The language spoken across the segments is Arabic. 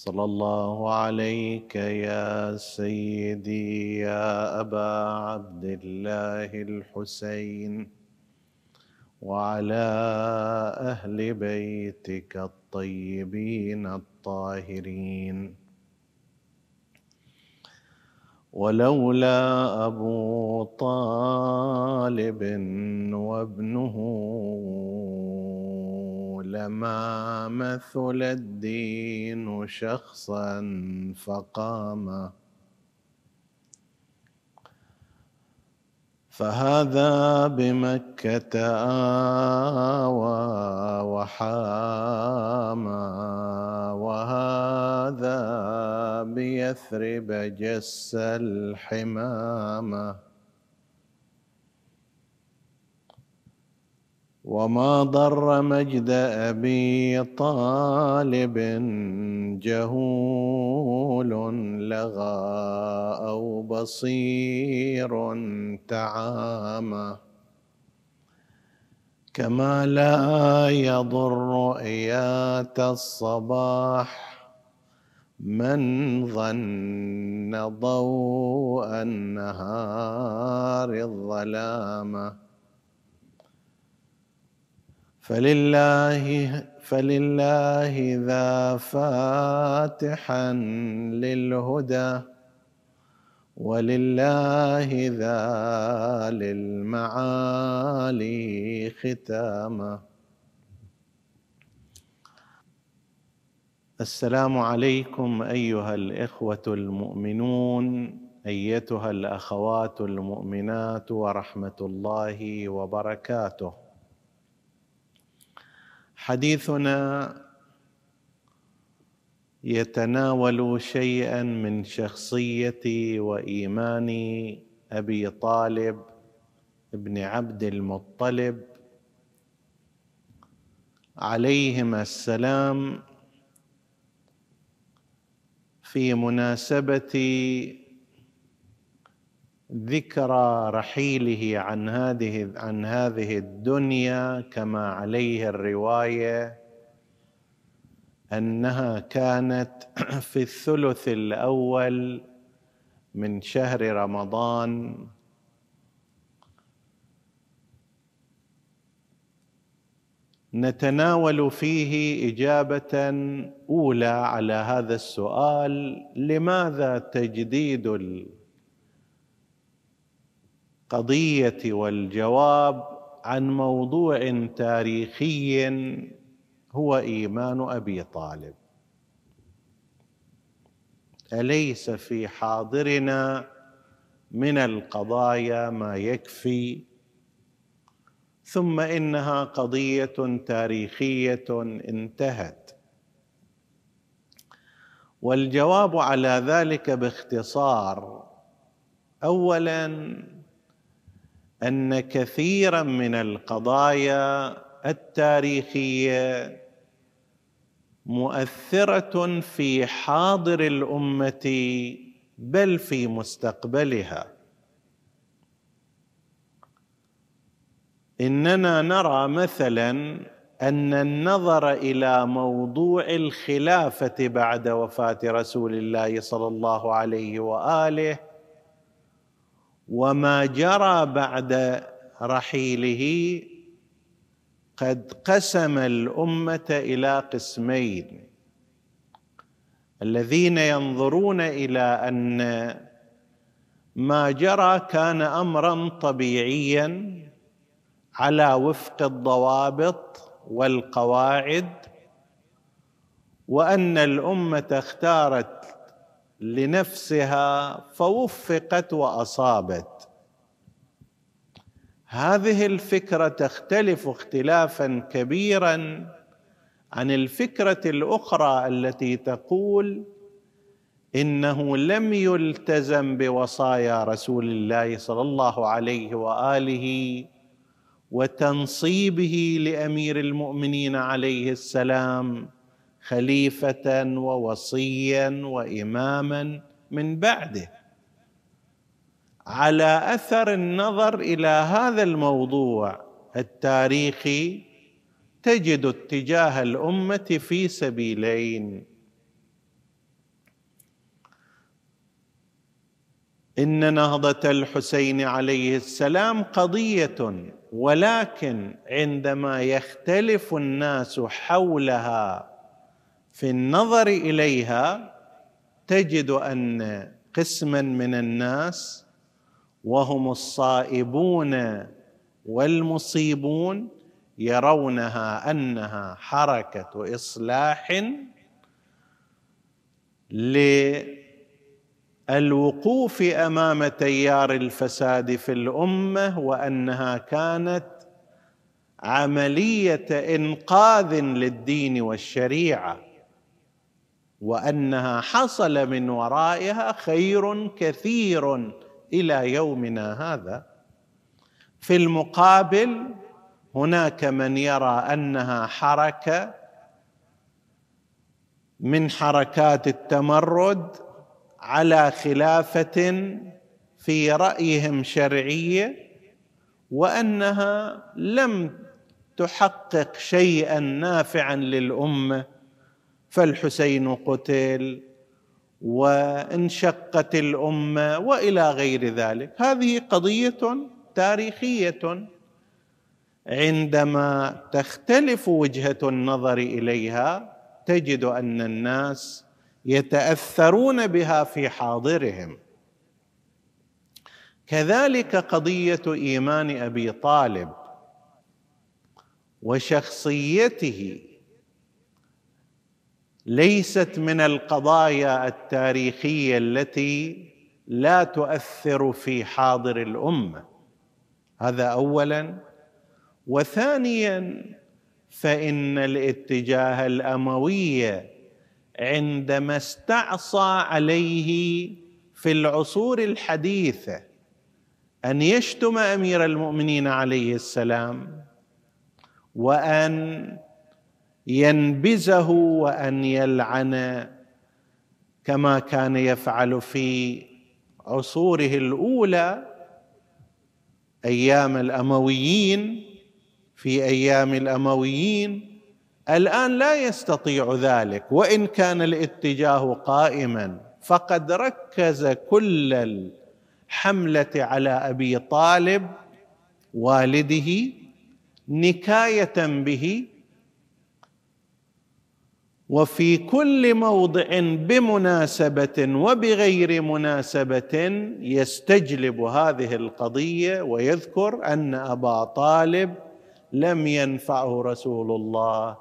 صلى الله عليك يا سيدي يا أبا عبد الله الحسين. وعلى أهل بيتك الطيبين الطاهرين. ولولا أبو طالب وابنه لما مثل الدين شخصا فقام. فهذا بمكة آوى وحاما وهذا بيثرب جس الحمامه وما ضر مجد ابي طالب جهول لغى أو بصير تعامى كما لا يضر ايات الصباح من ظن ضوء النهار الظلامه فلله فلله ذا فاتحا للهدى ولله ذا للمعالي ختاما. السلام عليكم أيها الإخوة المؤمنون أيتها الأخوات المؤمنات ورحمة الله وبركاته. حديثنا يتناول شيئا من شخصيه وايمان أبي طالب بن عبد المطلب. عليهما السلام. في مناسبه ذكرى رحيله عن هذه عن هذه الدنيا كما عليه الرواية أنها كانت في الثلث الأول من شهر رمضان. نتناول فيه إجابة أولى على هذا السؤال لماذا تجديد القضية والجواب عن موضوع تاريخي هو إيمان أبي طالب. أليس في حاضرنا من القضايا ما يكفي؟ ثم إنها قضية تاريخية انتهت. والجواب على ذلك باختصار. اولا أن كثيرا من القضايا التاريخية مؤثرة في حاضر الأمة بل في مستقبلها. إننا نرى مثلا أن النظر إلى موضوع الخلافة بعد وفاة رسول الله صلى الله عليه وآله وما جرى بعد رحيله قد قسم الأمة إلى قسمين. الذين ينظرون إلى أن ما جرى كان امرا طبيعيا على وفق الضوابط والقواعد وأن الأمة اختارت لنفسها فوفقت وأصابت. هذه الفكرة تختلف اختلافا كبيرا عن الفكرة الأخرى التي تقول إنه لم يلتزم بوصايا رسول الله صلى الله عليه وآله وتنصيبه لأمير المؤمنين عليه السلام. خليفة ووصيا واماما من بعده. على أثر النظر إلى هذا الموضوع التاريخي تجد اتجاه الأمة في سبيلين. إن نهضة الحسين عليه السلام قضية ولكن عندما يختلف الناس حولها في النظر إليها تجد أن قسما من الناس وهم الصائبون والمصيبون يرونها أنها حركة إصلاح للوقوف أمام تيار الفساد في الأمة وأنها كانت عملية إنقاذ للدين والشريعة. وأنها حصل من ورائها خير كثير إلى يومنا هذا. في المقابل هناك من يرى أنها حركة من حركات التمرد على خلافة في رأيهم شرعية وأنها لم تحقق شيئا نافعا للأمة. فالحسين قتل وانشقت الأمة وإلى غير ذلك. هذه قضية تاريخية عندما تختلف وجهة النظر إليها تجد أن الناس يتأثرون بها في حاضرهم. كذلك قضية إيمان أبي طالب وشخصيته ليست من القضايا التاريخية التي لا تؤثر في حاضر الأمة. هذا اولا. وثانيا فإن الاتجاه الاموي عندما استعصى عليه في العصور الحديثة أن يشتم أمير المؤمنين عليه السلام وأن ينبزه وأن يلعن كما كان يفعل في عصوره الأولى أيام الأمويين في أيام الأمويين. الآن لا يستطيع ذلك وإن كان الاتجاه قائما فقد ركز كل الحملة على أبي طالب والده نكاية به وفي كل موضع بمناسبة وبغير مناسبة يستجلب هذه القضية ويذكر أن أبا طالب لم ينفعه رسول الله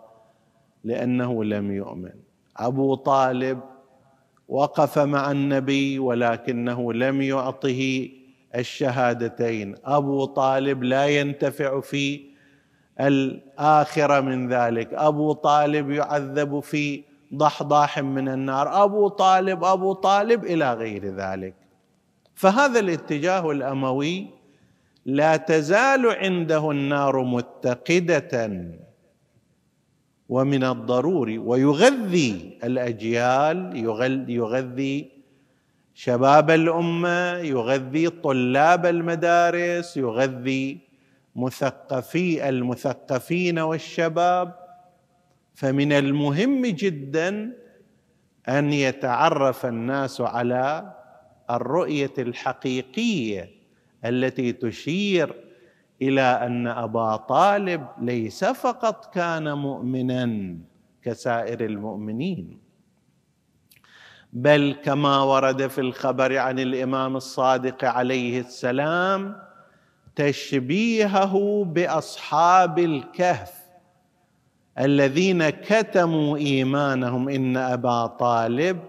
لأنه لم يؤمن. أبو طالب وقف مع النبي ولكنه لم يعطه الشهادتين. أبو طالب لا ينتفع في الآخرة من ذلك. أبو طالب يعذب في ضحضاح من النار. أبو طالب أبو طالب إلى غير ذلك. فهذا الاتجاه الأموي لا تزال عنده النار متقدة ومن الضروري ويغذي الأجيال يغذي شباب الأمة يغذي طلاب المدارس يغذي مثقفي المثقفين والشباب. فمن المهم جدا أن يتعرف الناس على الرؤية الحقيقية التي تشير إلى أن أبا طالب ليس فقط كان مؤمنا كسائر المؤمنين بل كما ورد في الخبر عن الإمام الصادق عليه السلام تشبيهه بأصحاب الكهف الذين كتموا إيمانهم. إن أبا طالب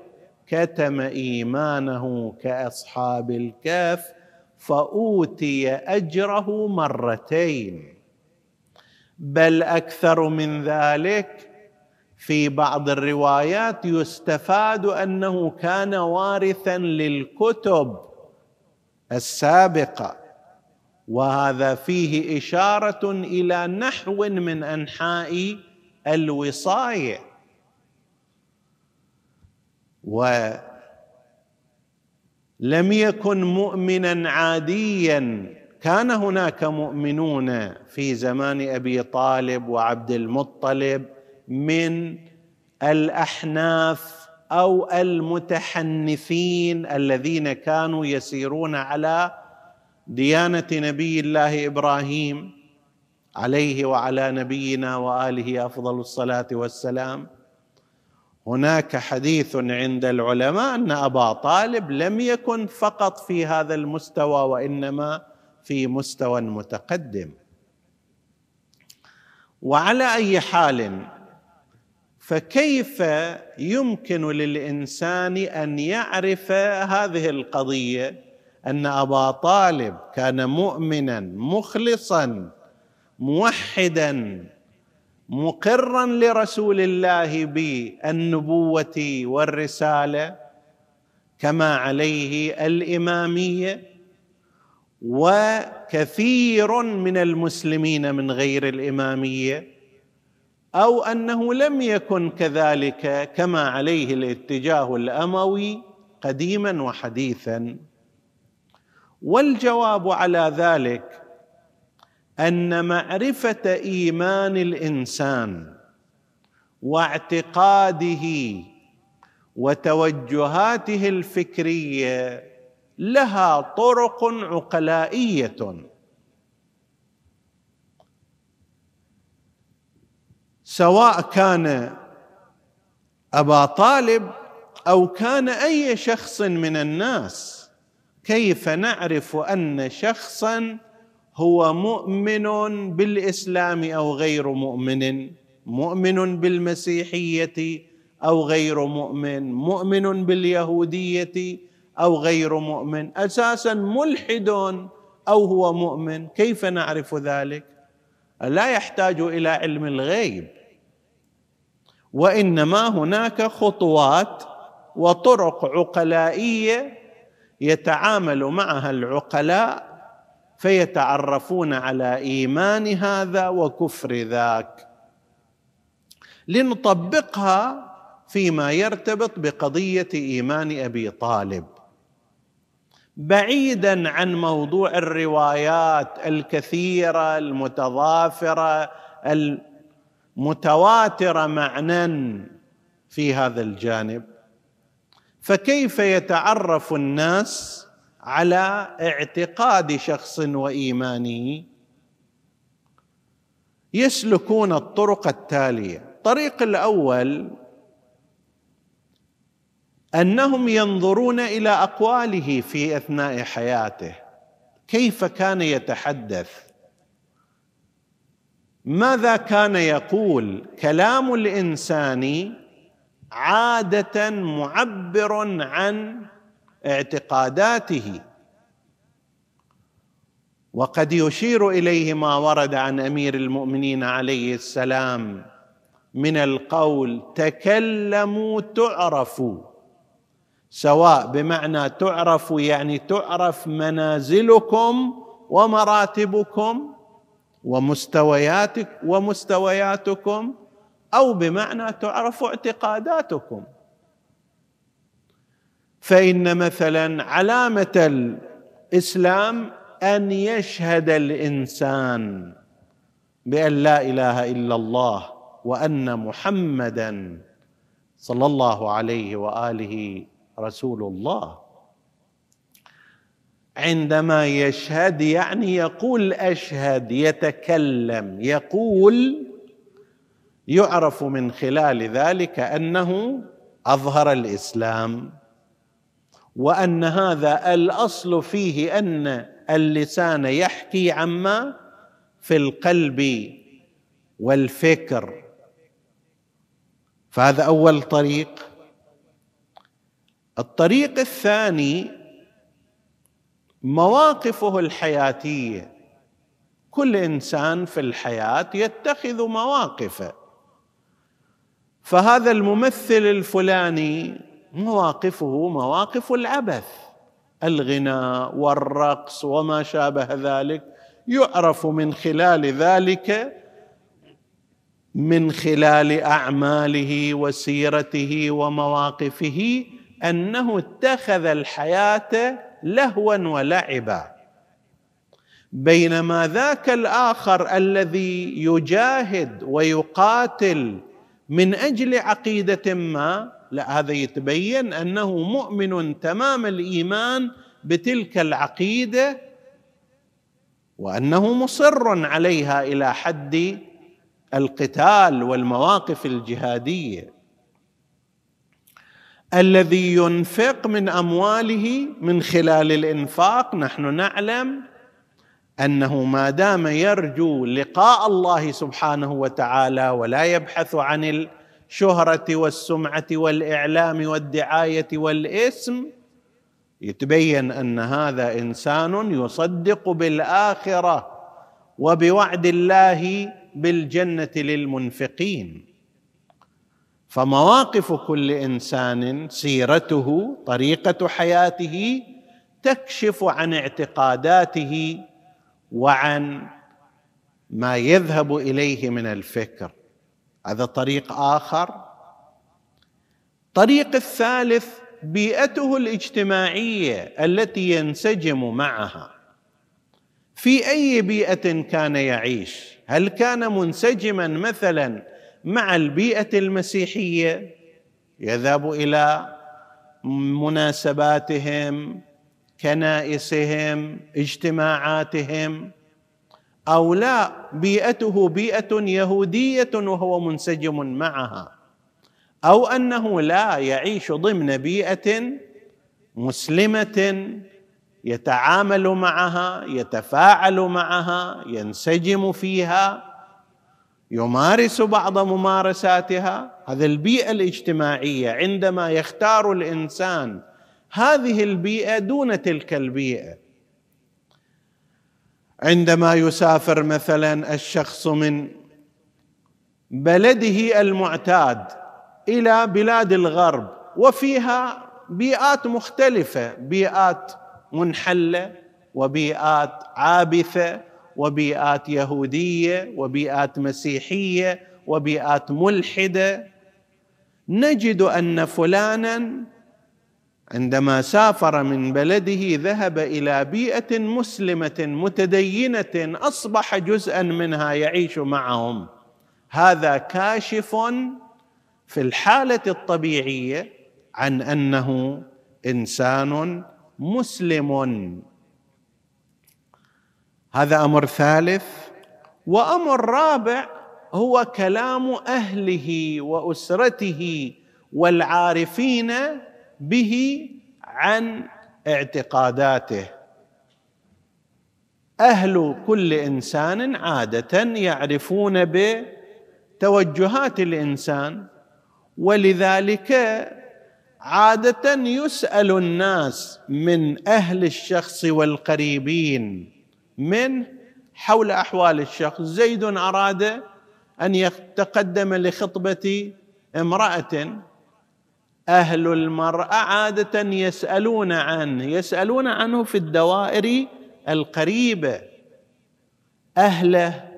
كتم إيمانه كأصحاب الكهف فأوتي أجره مرتين. بل أكثر من ذلك في بعض الروايات يستفاد أنه كان وارثا للكتب السابقة. وهذا فيه إشارة إلى نحو من أنحاء الوصايه ولم يكن مؤمنا عاديا كان هناك مؤمنون في زمان أبي طالب وعبد المطلب من الأحناف أو المتحنثين الذين كانوا يسيرون على ديانة نبي الله إبراهيم عليه وعلى نبينا وآله أفضل الصلاة والسلام. هناك حديث عند العلماء أن أبا طالب لم يكن فقط في هذا المستوى وإنما في مستوى متقدم. وعلى أي حال فكيف يمكن للإنسان أن يعرف هذه القضية؟ أن أبا طالب كان مؤمنا مخلصا موحدا مقرا لرسول الله بالنبوة والرسالة كما عليه الإمامية وكثير من المسلمين من غير الإمامية أو أنه لم يكن كذلك كما عليه الاتجاه الأموي قديما وحديثا. والجواب على ذلك أن معرفة إيمان الإنسان واعتقاده وتوجهاته الفكرية لها طرق عقلائية. سواء كان أبا طالب أو كان أي شخص من الناس كيف نعرف أن شخصا هو مؤمن بالإسلام أو غير مؤمن؟ مؤمن بالمسيحية أو غير مؤمن؟ مؤمن باليهودية أو غير مؤمن؟ أساسا ملحد أو هو مؤمن؟ كيف نعرف ذلك؟ لا يحتاج إلى علم الغيب وإنما هناك خطوات وطرق عقلائية يتعامل معها العقلاء فيتعرفون على إيمان هذا وكفر ذاك. لنطبقها فيما يرتبط بقضية إيمان أبي طالب. بعيدا عن موضوع الروايات الكثيرة المتضافرة المتواترة معنا في هذا الجانب. فكيف يتعرف الناس على اعتقاد شخص وايمانه يسلكون الطرق التالية. الطريق الأول أنهم ينظرون إلى أقواله في أثناء حياته. كيف كان يتحدث؟ ماذا كان يقول؟ كلام الإنسان عادة معبر عن اعتقاداته. وقد يشير إليه ما ورد عن أمير المؤمنين عليه السلام من القول تكلموا تعرفوا. سواء بمعنى تعرف يعني تعرف منازلكم ومراتبكم ومستوياتك ومستوياتكم أو بمعنى تعرف اعتقاداتكم. فإن مثلا علامة الإسلام أن يشهد الإنسان بأن لا إله إلا الله وأن محمدا صلى الله عليه وآله رسول الله. عندما يشهد يعني يقول أشهد يتكلم يقول يعرف من خلال ذلك أنه أظهر الإسلام وأن هذا الأصل فيه أن اللسان يحكي عما في القلب والفكر. فهذا أول طريق. الطريق الثاني مواقفه الحياتية. كل إنسان في الحياة يتخذ مواقفه. فهذا الممثل الفلاني مواقفه مواقف العبث الغناء والرقص وما شابه ذلك يعرف من خلال ذلك من خلال أعماله وسيرته ومواقفه أنه اتخذ الحياة لهوا ولعبا. بينما ذاك الآخر الذي يجاهد ويقاتل من أجل عقيدة ما لا هذا يتبين أنه مؤمن تمام الإيمان بتلك العقيدة وأنه مصر عليها إلى حد القتال والمواقف الجهادية. الذي ينفق من أمواله من خلال الإنفاق نحن نعلم أنه ما دام يرجو لقاء الله سبحانه وتعالى ولا يبحث عن الشهرة والسمعة والإعلام والدعاية والإسم يتبين أن هذا إنسان يصدق بالآخرة وبوعد الله بالجنة للمنفقين. فمواقف كل إنسان سيرته طريقة حياته تكشف عن اعتقاداته وعن ما يذهب إليه من الفكر. هذا طريق آخر. طريق الثالث بيئته الاجتماعية التي ينسجم معها. في أي بيئة كان يعيش؟ هل كان منسجما مثلا مع البيئة المسيحية؟ يذهب إلى مناسباتهم كنائسهم اجتماعاتهم. أو لا بيئته بيئة يهودية وهو منسجم معها. أو أنه لا يعيش ضمن بيئة مسلمة يتعامل معها يتفاعل معها ينسجم فيها يمارس بعض ممارساتها. هذه البيئة الاجتماعية عندما يختار الإنسان هذه البيئة دون تلك البيئة. عندما يسافر مثلا الشخص من بلده المعتاد إلى بلاد الغرب وفيها بيئات مختلفة بيئات منحلة وبيئات عابثة وبيئات يهودية وبيئات مسيحية وبيئات ملحدة نجد أن فلانا عندما سافر من بلده ذهب إلى بيئة مسلمة متدينة أصبح جزءا منها يعيش معهم. هذا كاشف في الحالة الطبيعية عن أنه إنسان مسلم. هذا أمر ثالث. وأمر رابع هو كلام أهله وأسرته والعارفين به عن اعتقاداته. أهل كل إنسان عادة يعرفون بتوجهات الإنسان ولذلك عادة يسأل الناس من أهل الشخص والقريبين من حول أحوال الشخص. زيد أراد أن يتقدم لخطبة امرأة أهل المرأة عادة يسألون عنه يسألون عنه في الدوائر القريبة. أهله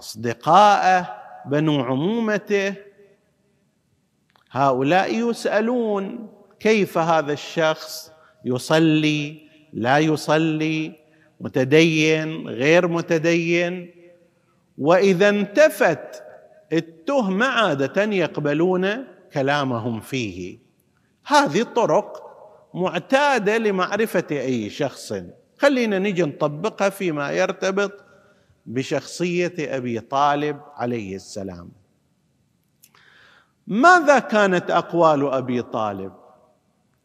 أصدقائه بنو عمومته. هؤلاء يسألون كيف هذا الشخص يصلي لا يصلي متدين غير متدين. وإذا انتفت التهمة عادة يقبلون كلامهم فيه. هذه طرق معتادة لمعرفة أي شخص. خلينا نجي نطبقها فيما يرتبط بشخصية أبي طالب عليه السلام. ماذا كانت أقوال أبي طالب؟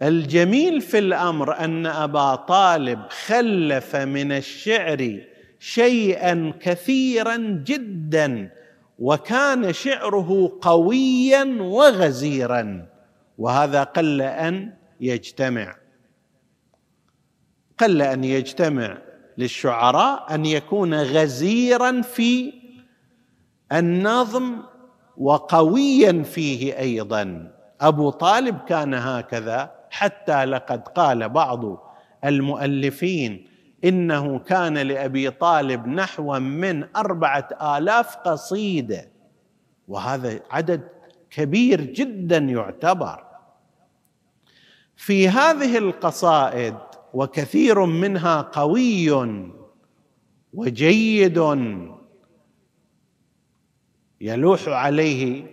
الجميل في الأمر أن أبا طالب خلف من الشعر شيئا كثيرا جدا وكان شعره قويا وغزيرا وهذا قل أن يجتمع. قل أن يجتمع للشعراء أن يكون غزيرا في النظم وقويا فيه أيضا. أبو طالب كان هكذا حتى لقد قال بعض المؤلفين إنه كان لأبي طالب نحو من أربعة آلاف قصيدة. وهذا عدد كبير جدا يعتبر. في هذه القصائد وكثير منها قوي وجيد يلوح عليه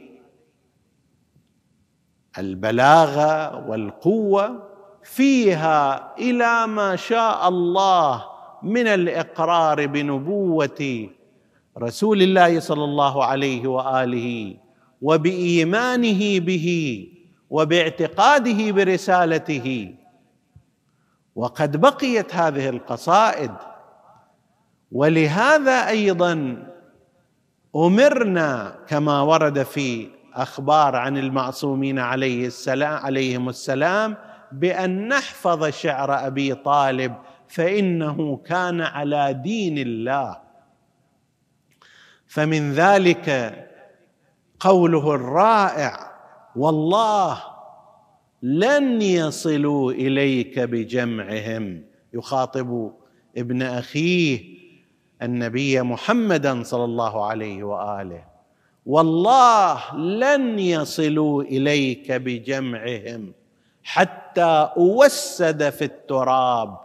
البلاغة والقوة فيها إلى ما شاء الله من الإقرار بنبوة رسول الله صلى الله عليه وآله وبإيمانه به وباعتقاده برسالته. وقد بقيت هذه القصائد. ولهذا أيضا أمرنا كما ورد في أخبار عن المعصومين عليه السلام عليهم السلام بأن نحفظ شعر أبي طالب فإنه كان على دين الله. فمن ذلك قوله الرائع والله لن يصلوا إليك بجمعهم. يخاطب ابن أخيه النبي محمدا صلى الله عليه وآله. والله لن يصلوا إليك بجمعهم. حتى أوسد في التراب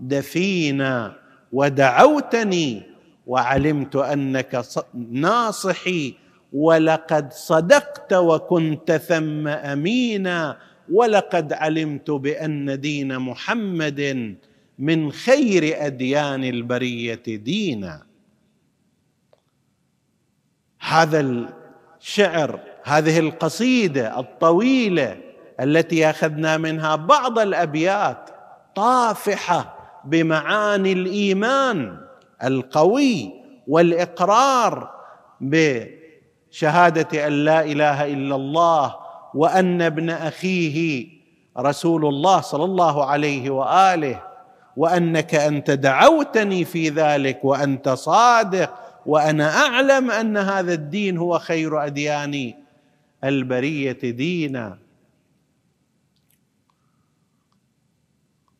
دفينا ودعوتني وعلمت أنك ناصحي ولقد صدقت وكنت ثم أمينا ولقد علمت بأن دين محمد من خير أديان البرية دينا. هذا الشعر هذه القصيدة الطويلة التي أخذنا منها بعض الأبيات طافحة بمعاني الإيمان القوي والإقرار بشهادة أن لا إله إلا الله وأن ابن أخيه رسول الله صلى الله عليه وآله وأنك انت دعوتني في ذلك وأنت صادق وأنا أعلم أن هذا الدين هو خير أديان البرية دينا.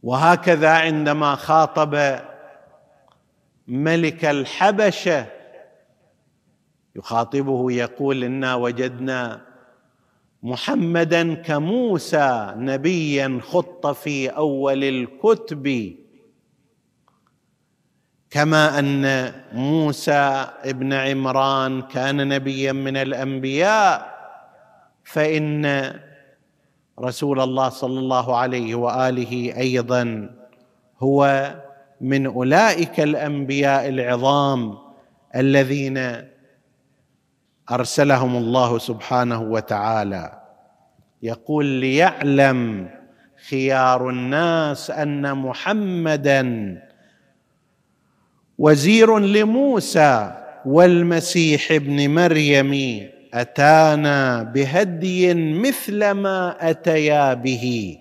وهكذا عندما خاطب ملك الحبشة يخاطبه يقول إنا وجدنا محمدا كموسى نبيا خط في أول الكتب كما أن موسى ابن عمران كان نبيا من الأنبياء فإن رسول الله صلى الله عليه وآله أيضا هو من أولئك الأنبياء العظام الذين أرسلهم الله سبحانه وتعالى. يقول ليعلم خيار الناس أن محمدا وزير لموسى والمسيح ابن مريم أتانا بهدي مثل ما أتيا به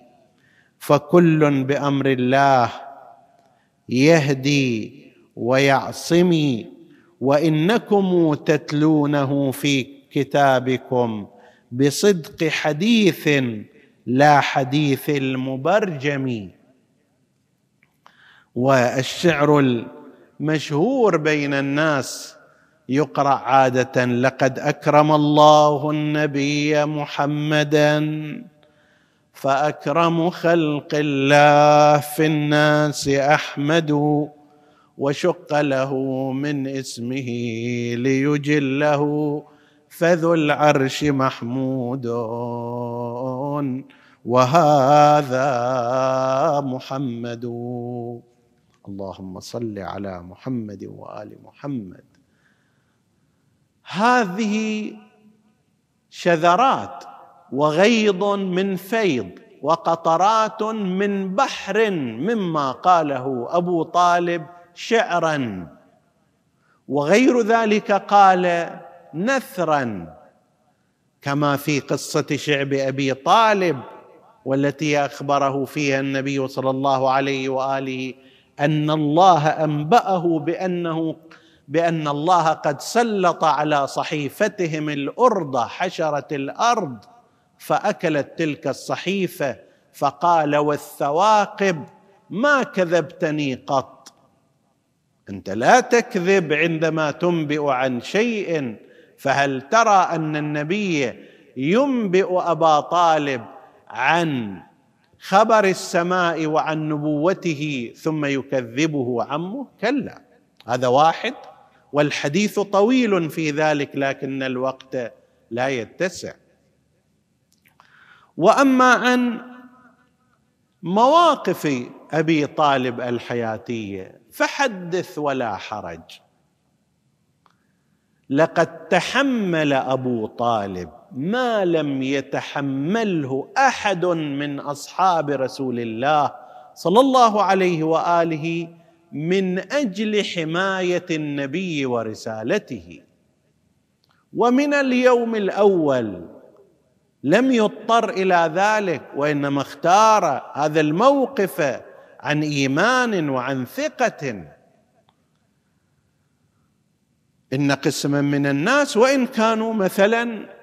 فكل بأمر الله يهدي ويعصمي وإنكم تتلونه في كتابكم بصدق حديث لا حديث المبرجم. والشعر مشهور بين الناس يقرأ عادة لقد أكرم الله النبي محمدا فأكرم خلق الله في الناس أحمد وشق له من اسمه ليجله فذو العرش محمود وهذا محمد. اللهم صل على محمد وآل محمد. هذه شذرات وغيض من فيض وقطرات من بحر مما قاله أبو طالب شعرا. وغير ذلك قال نثرا كما في قصة شعب أبي طالب والتي أخبره فيها النبي صلى الله عليه وآله أن الله أنبأه بأنه بأن الله قد سلط على صحيفتهم الأرض حشره الأرض فأكلت تلك الصحيفة فقال والثواقب ما كذبتني قط. أنت لا تكذب عندما تنبئ عن شيء فهل ترى أن النبي ينبئ أبا طالب عن خبر السماء وعن نبوته ثم يكذبه عمه؟ كلا هذا واحد. والحديث طويل في ذلك لكن الوقت لا يتسع. وأما عن مواقف أبي طالب الحياتيه فحدث ولا حرج. لقد تحمل أبو طالب ما لم يتحمله أحد من أصحاب رسول الله صلى الله عليه وآله من أجل حماية النبي ورسالته. ومن اليوم الأول لم يضطر إلى ذلك وإنما اختار هذا الموقف عن إيمان وعن ثقة. إن قسما من الناس وإن كانوا مثلا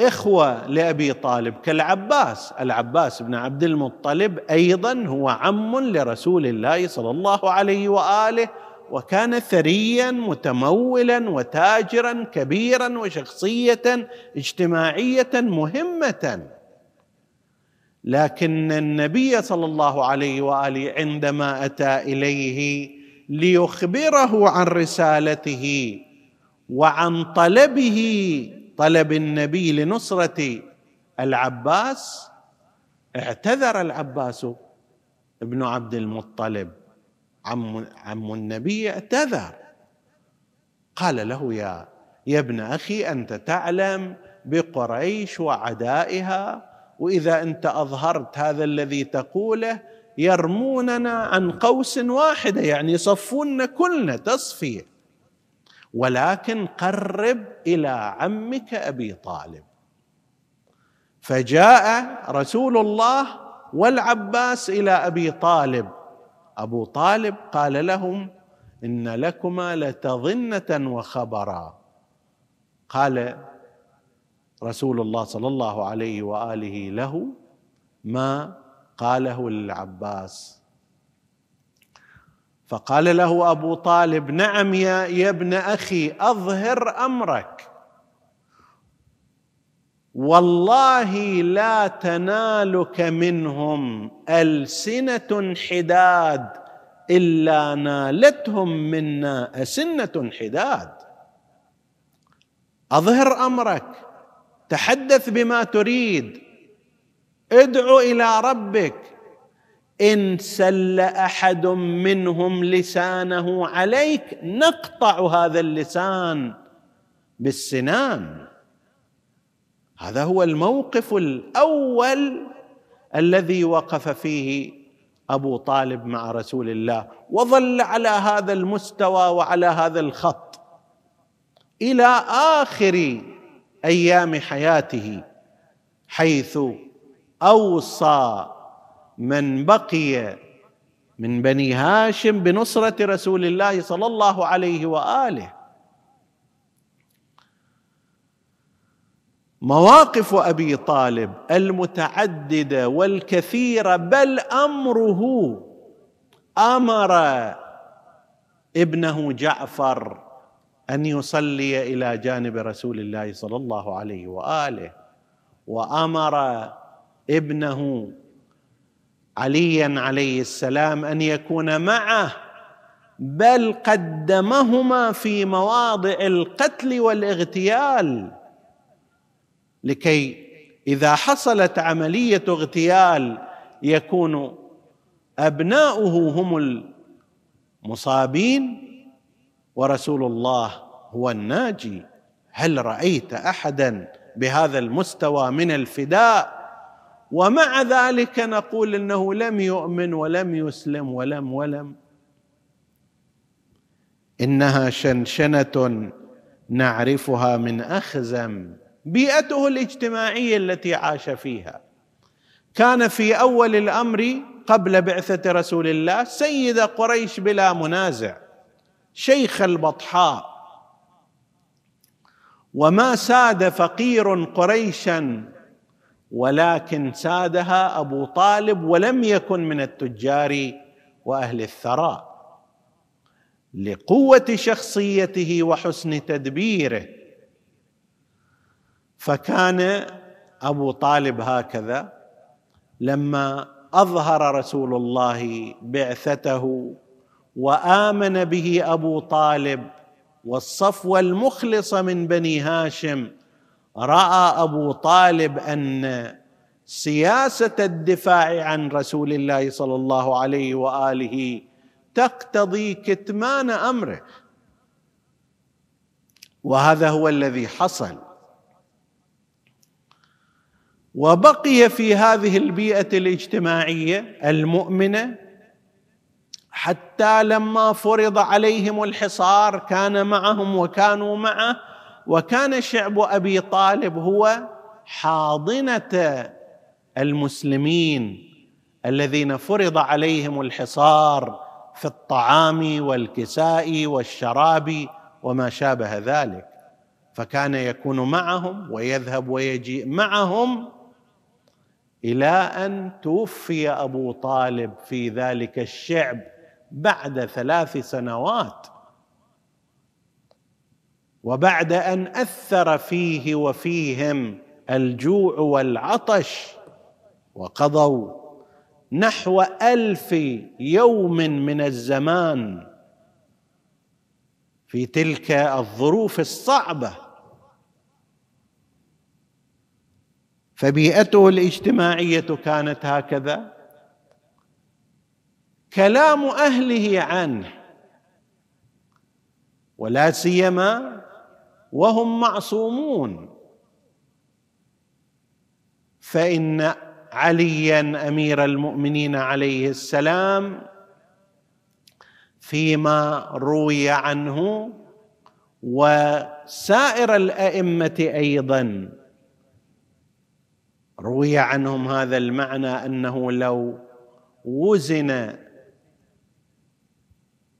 إخوة لأبي طالب كالعباس العباس بن عبد المطلب أيضا هو عم لرسول الله صلى الله عليه وآله وكان ثريا متمولا وتاجرا كبيرا وشخصية اجتماعية مهمة. لكن النبي صلى الله عليه وآله عندما أتى إليه ليخبره عن رسالته وعن طلبه طلب النبي لنصرة العباس اعتذر العباس ابن عبد المطلب. عم عم النبي اعتذر. قال له يا يا ابن أخي أنت تعلم بقريش وعدائها وإذا أنت أظهرت هذا الذي تقوله يرموننا عن قوس واحدة يعني يصفون كلنا تصفية. ولكن قرب إلى عمك أبي طالب. فجاء رسول الله والعباس إلى أبي طالب. أبو طالب قال لهم إن لكما لتظنة وخبرا. قال رسول الله صلى الله عليه وآله له ما قاله للعباس فقال له أبو طالب نعم يا, يا ابن أخي أظهر أمرك. والله لا تنالك منهم ألسنة حداد إلا نالتهم منا أسنة حداد. أظهر أمرك تحدث بما تريد ادعو إلى ربك إن سل أحد منهم لسانه عليك نقطع هذا اللسان بالسنان. هذا هو الموقف الأول الذي وقف فيه أبو طالب مع رسول الله وظل على هذا المستوى وعلى هذا الخط إلى آخر أيام حياته حيث أوصى من بقي من بني هاشم بنصرة رسول الله صلى الله عليه وآله. مواقف أبي طالب المتعدده والكثيره بل أمره آمر ابنه جعفر أن يصلي إلى جانب رسول الله صلى الله عليه وآله وآمر ابنه عليا عليه السلام أن يكون معه بل قدمهما في مواضع القتل والاغتيال. لكي إذا حصلت عملية اغتيال يكون أبناؤه هم المصابين ورسول الله هو الناجي. هل رأيت احدا بهذا المستوى من الفداء؟ ومع ذلك نقول إنه لم يؤمن ولم يسلم ولم ولم. إنها شنشنة نعرفها من أخزم بيئته الاجتماعية التي عاش فيها. كان في أول الأمر قبل بعثة رسول الله سيد قريش بلا منازع شيخ البطحاء. وما ساد فقير قريشا ولكن سادها أبو طالب ولم يكن من التجار وأهل الثراء لقوة شخصيته وحسن تدبيره. فكان أبو طالب هكذا لما أظهر رسول الله بعثته وآمن به أبو طالب والصفوه المخلصه من بني هاشم رأى أبو طالب أن سياسة الدفاع عن رسول الله صلى الله عليه وآله تقتضي كتمان أمره. وهذا هو الذي حصل. وبقي في هذه البيئة الاجتماعية المؤمنة حتى لما فرض عليهم الحصار كان معهم وكانوا معه وكان شعب أبي طالب هو حاضنة المسلمين الذين فرض عليهم الحصار في الطعام والكساء والشراب وما شابه ذلك. فكان يكون معهم ويذهب ويجيء معهم إلى أن توفي أبو طالب في ذلك الشعب بعد ثلاث سنوات. وبعد أن أثر فيه وفيهم الجوع والعطش وقضوا نحو ألف يوم من الزمان في تلك الظروف الصعبة. فبيئته الاجتماعية كانت هكذا. كلام أهله عنه ولا سيما وهم معصومون. فإن عليا أمير المؤمنين عليه السلام فيما روي عنه وسائر الأئمة أيضا روي عنهم هذا المعنى أنه لو وزن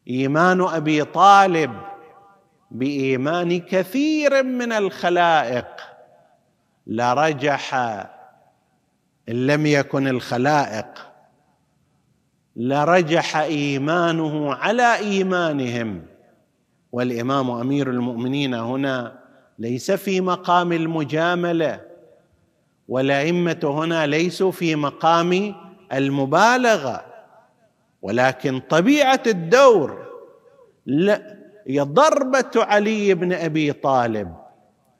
إيمان أبي طالب بإيمان كثير من الخلائق. لرجح إن لم يكن الخلائق. لرجح إيمانه على إيمانهم. والإمام أمير المؤمنين هنا ليس في مقام المجاملة. والأئمة هنا ليسوا في مقام المبالغة. ولكن طبيعة الدور لا ضربة علي بن أبي طالب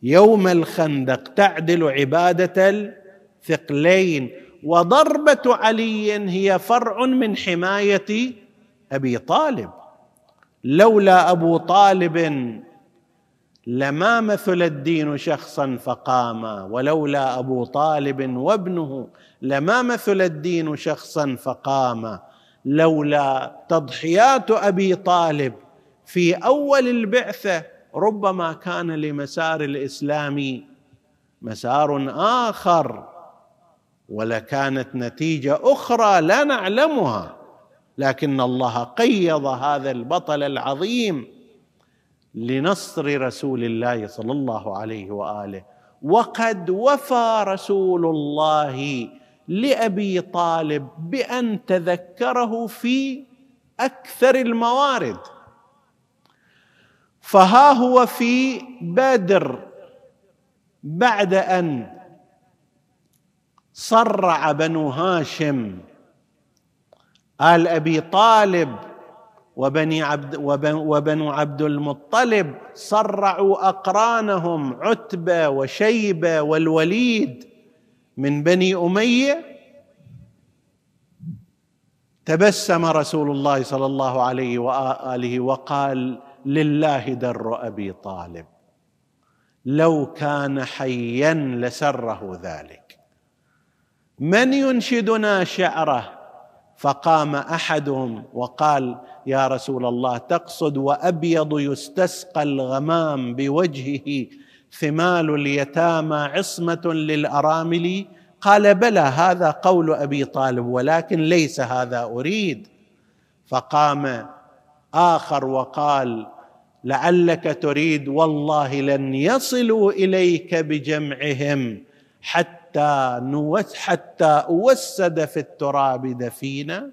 يوم الخندق تعدل عبادة الثقلين وضربة علي هي فرع من حماية أبي طالب. لولا أبو طالب لما مثل الدين شخصا فقاما ولولا أبو طالب وابنه لما مثل الدين شخصا فقاما لولا تضحيات أبي طالب في أول البعثة ربما كان لمسار الإسلام مسار آخر ولكانت نتيجة أخرى لا نعلمها لكن الله قيض هذا البطل العظيم لنصر رسول الله صلى الله عليه وآله. وقد وفى رسول الله لأبي طالب بأن تذكره في أكثر الموارد. فها هو في بدر بعد أن صرع بنو هاشم آل أبي طالب وبني عبد وبنو عبد المطلب صرعوا أقرانهم عتبة وشيبة والوليد من بني أمية. تبسم رسول الله صلى الله عليه وآله وقال لله در أبي طالب. لو كان حيا لسره ذلك. من ينشدنا شعره؟ فقام أحدهم وقال يا رسول الله تقصد وأبيض يستسقى الغمام بوجهه ثمال اليتامى عصمة للأرامل؟ قال بلى هذا قول أبي طالب ولكن ليس هذا أريد. فقام آخر وقال لعلك تريد والله لن يصلوا إليك بجمعهم حتى نوس حتى أوسد في التراب دفينا.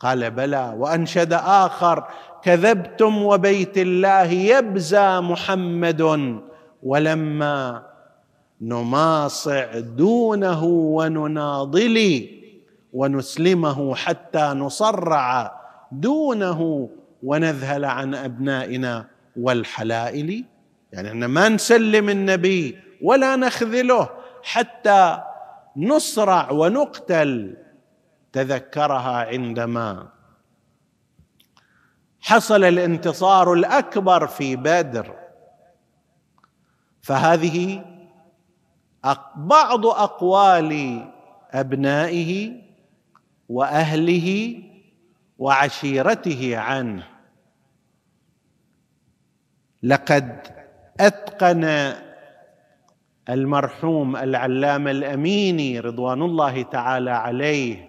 قال بلى وأنشد آخر كذبتم وبيت الله يبزى محمد ولما نماصع دونه ونناضل ونسلمه حتى نصرع دونه ونذهل عن أبنائنا والحلائل. يعني ان ما نسلم النبي ولا نخذله حتى نصرع ونقتل تذكرها عندما حصل الانتصار الأكبر في بدر. فهذه بعض أقوال أبنائه وأهله وعشيرته عنه. لقد أتقن المرحوم العلامة الأميني رضوان الله تعالى عليه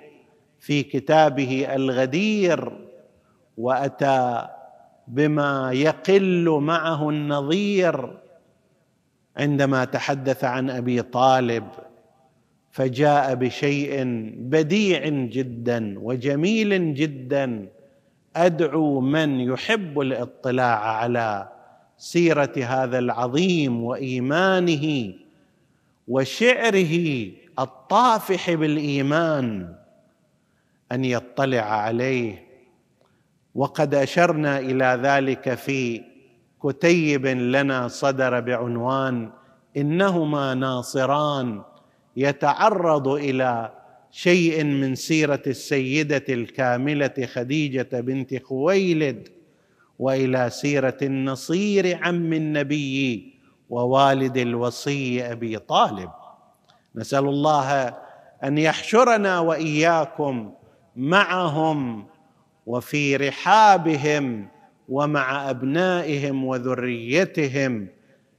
في كتابه الغدير وأتى بما يقل معه النظير عندما تحدث عن أبي طالب فجاء بشيء بديع جدا وجميل جدا أدعو من يحب الإطلاع على سيرة هذا العظيم وإيمانه وشعره الطافح بالإيمان أن يطلع عليه. وقد أشرنا إلى ذلك في كتيب لنا صدر بعنوان إنهما ناصران يتعرض إلى شيء من سيرة السيدة الكاملة خديجة بنت خويلد وإلى سيرة النصير عم النبي ووالد الوصي أبي طالب. نسأل الله أن يحشرنا وإياكم معهم وفي رحابهم ومع أبنائهم وذريتهم.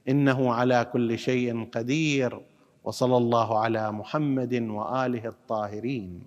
إنه على كل شيء قدير. وصلى الله على محمد وآله الطاهرين.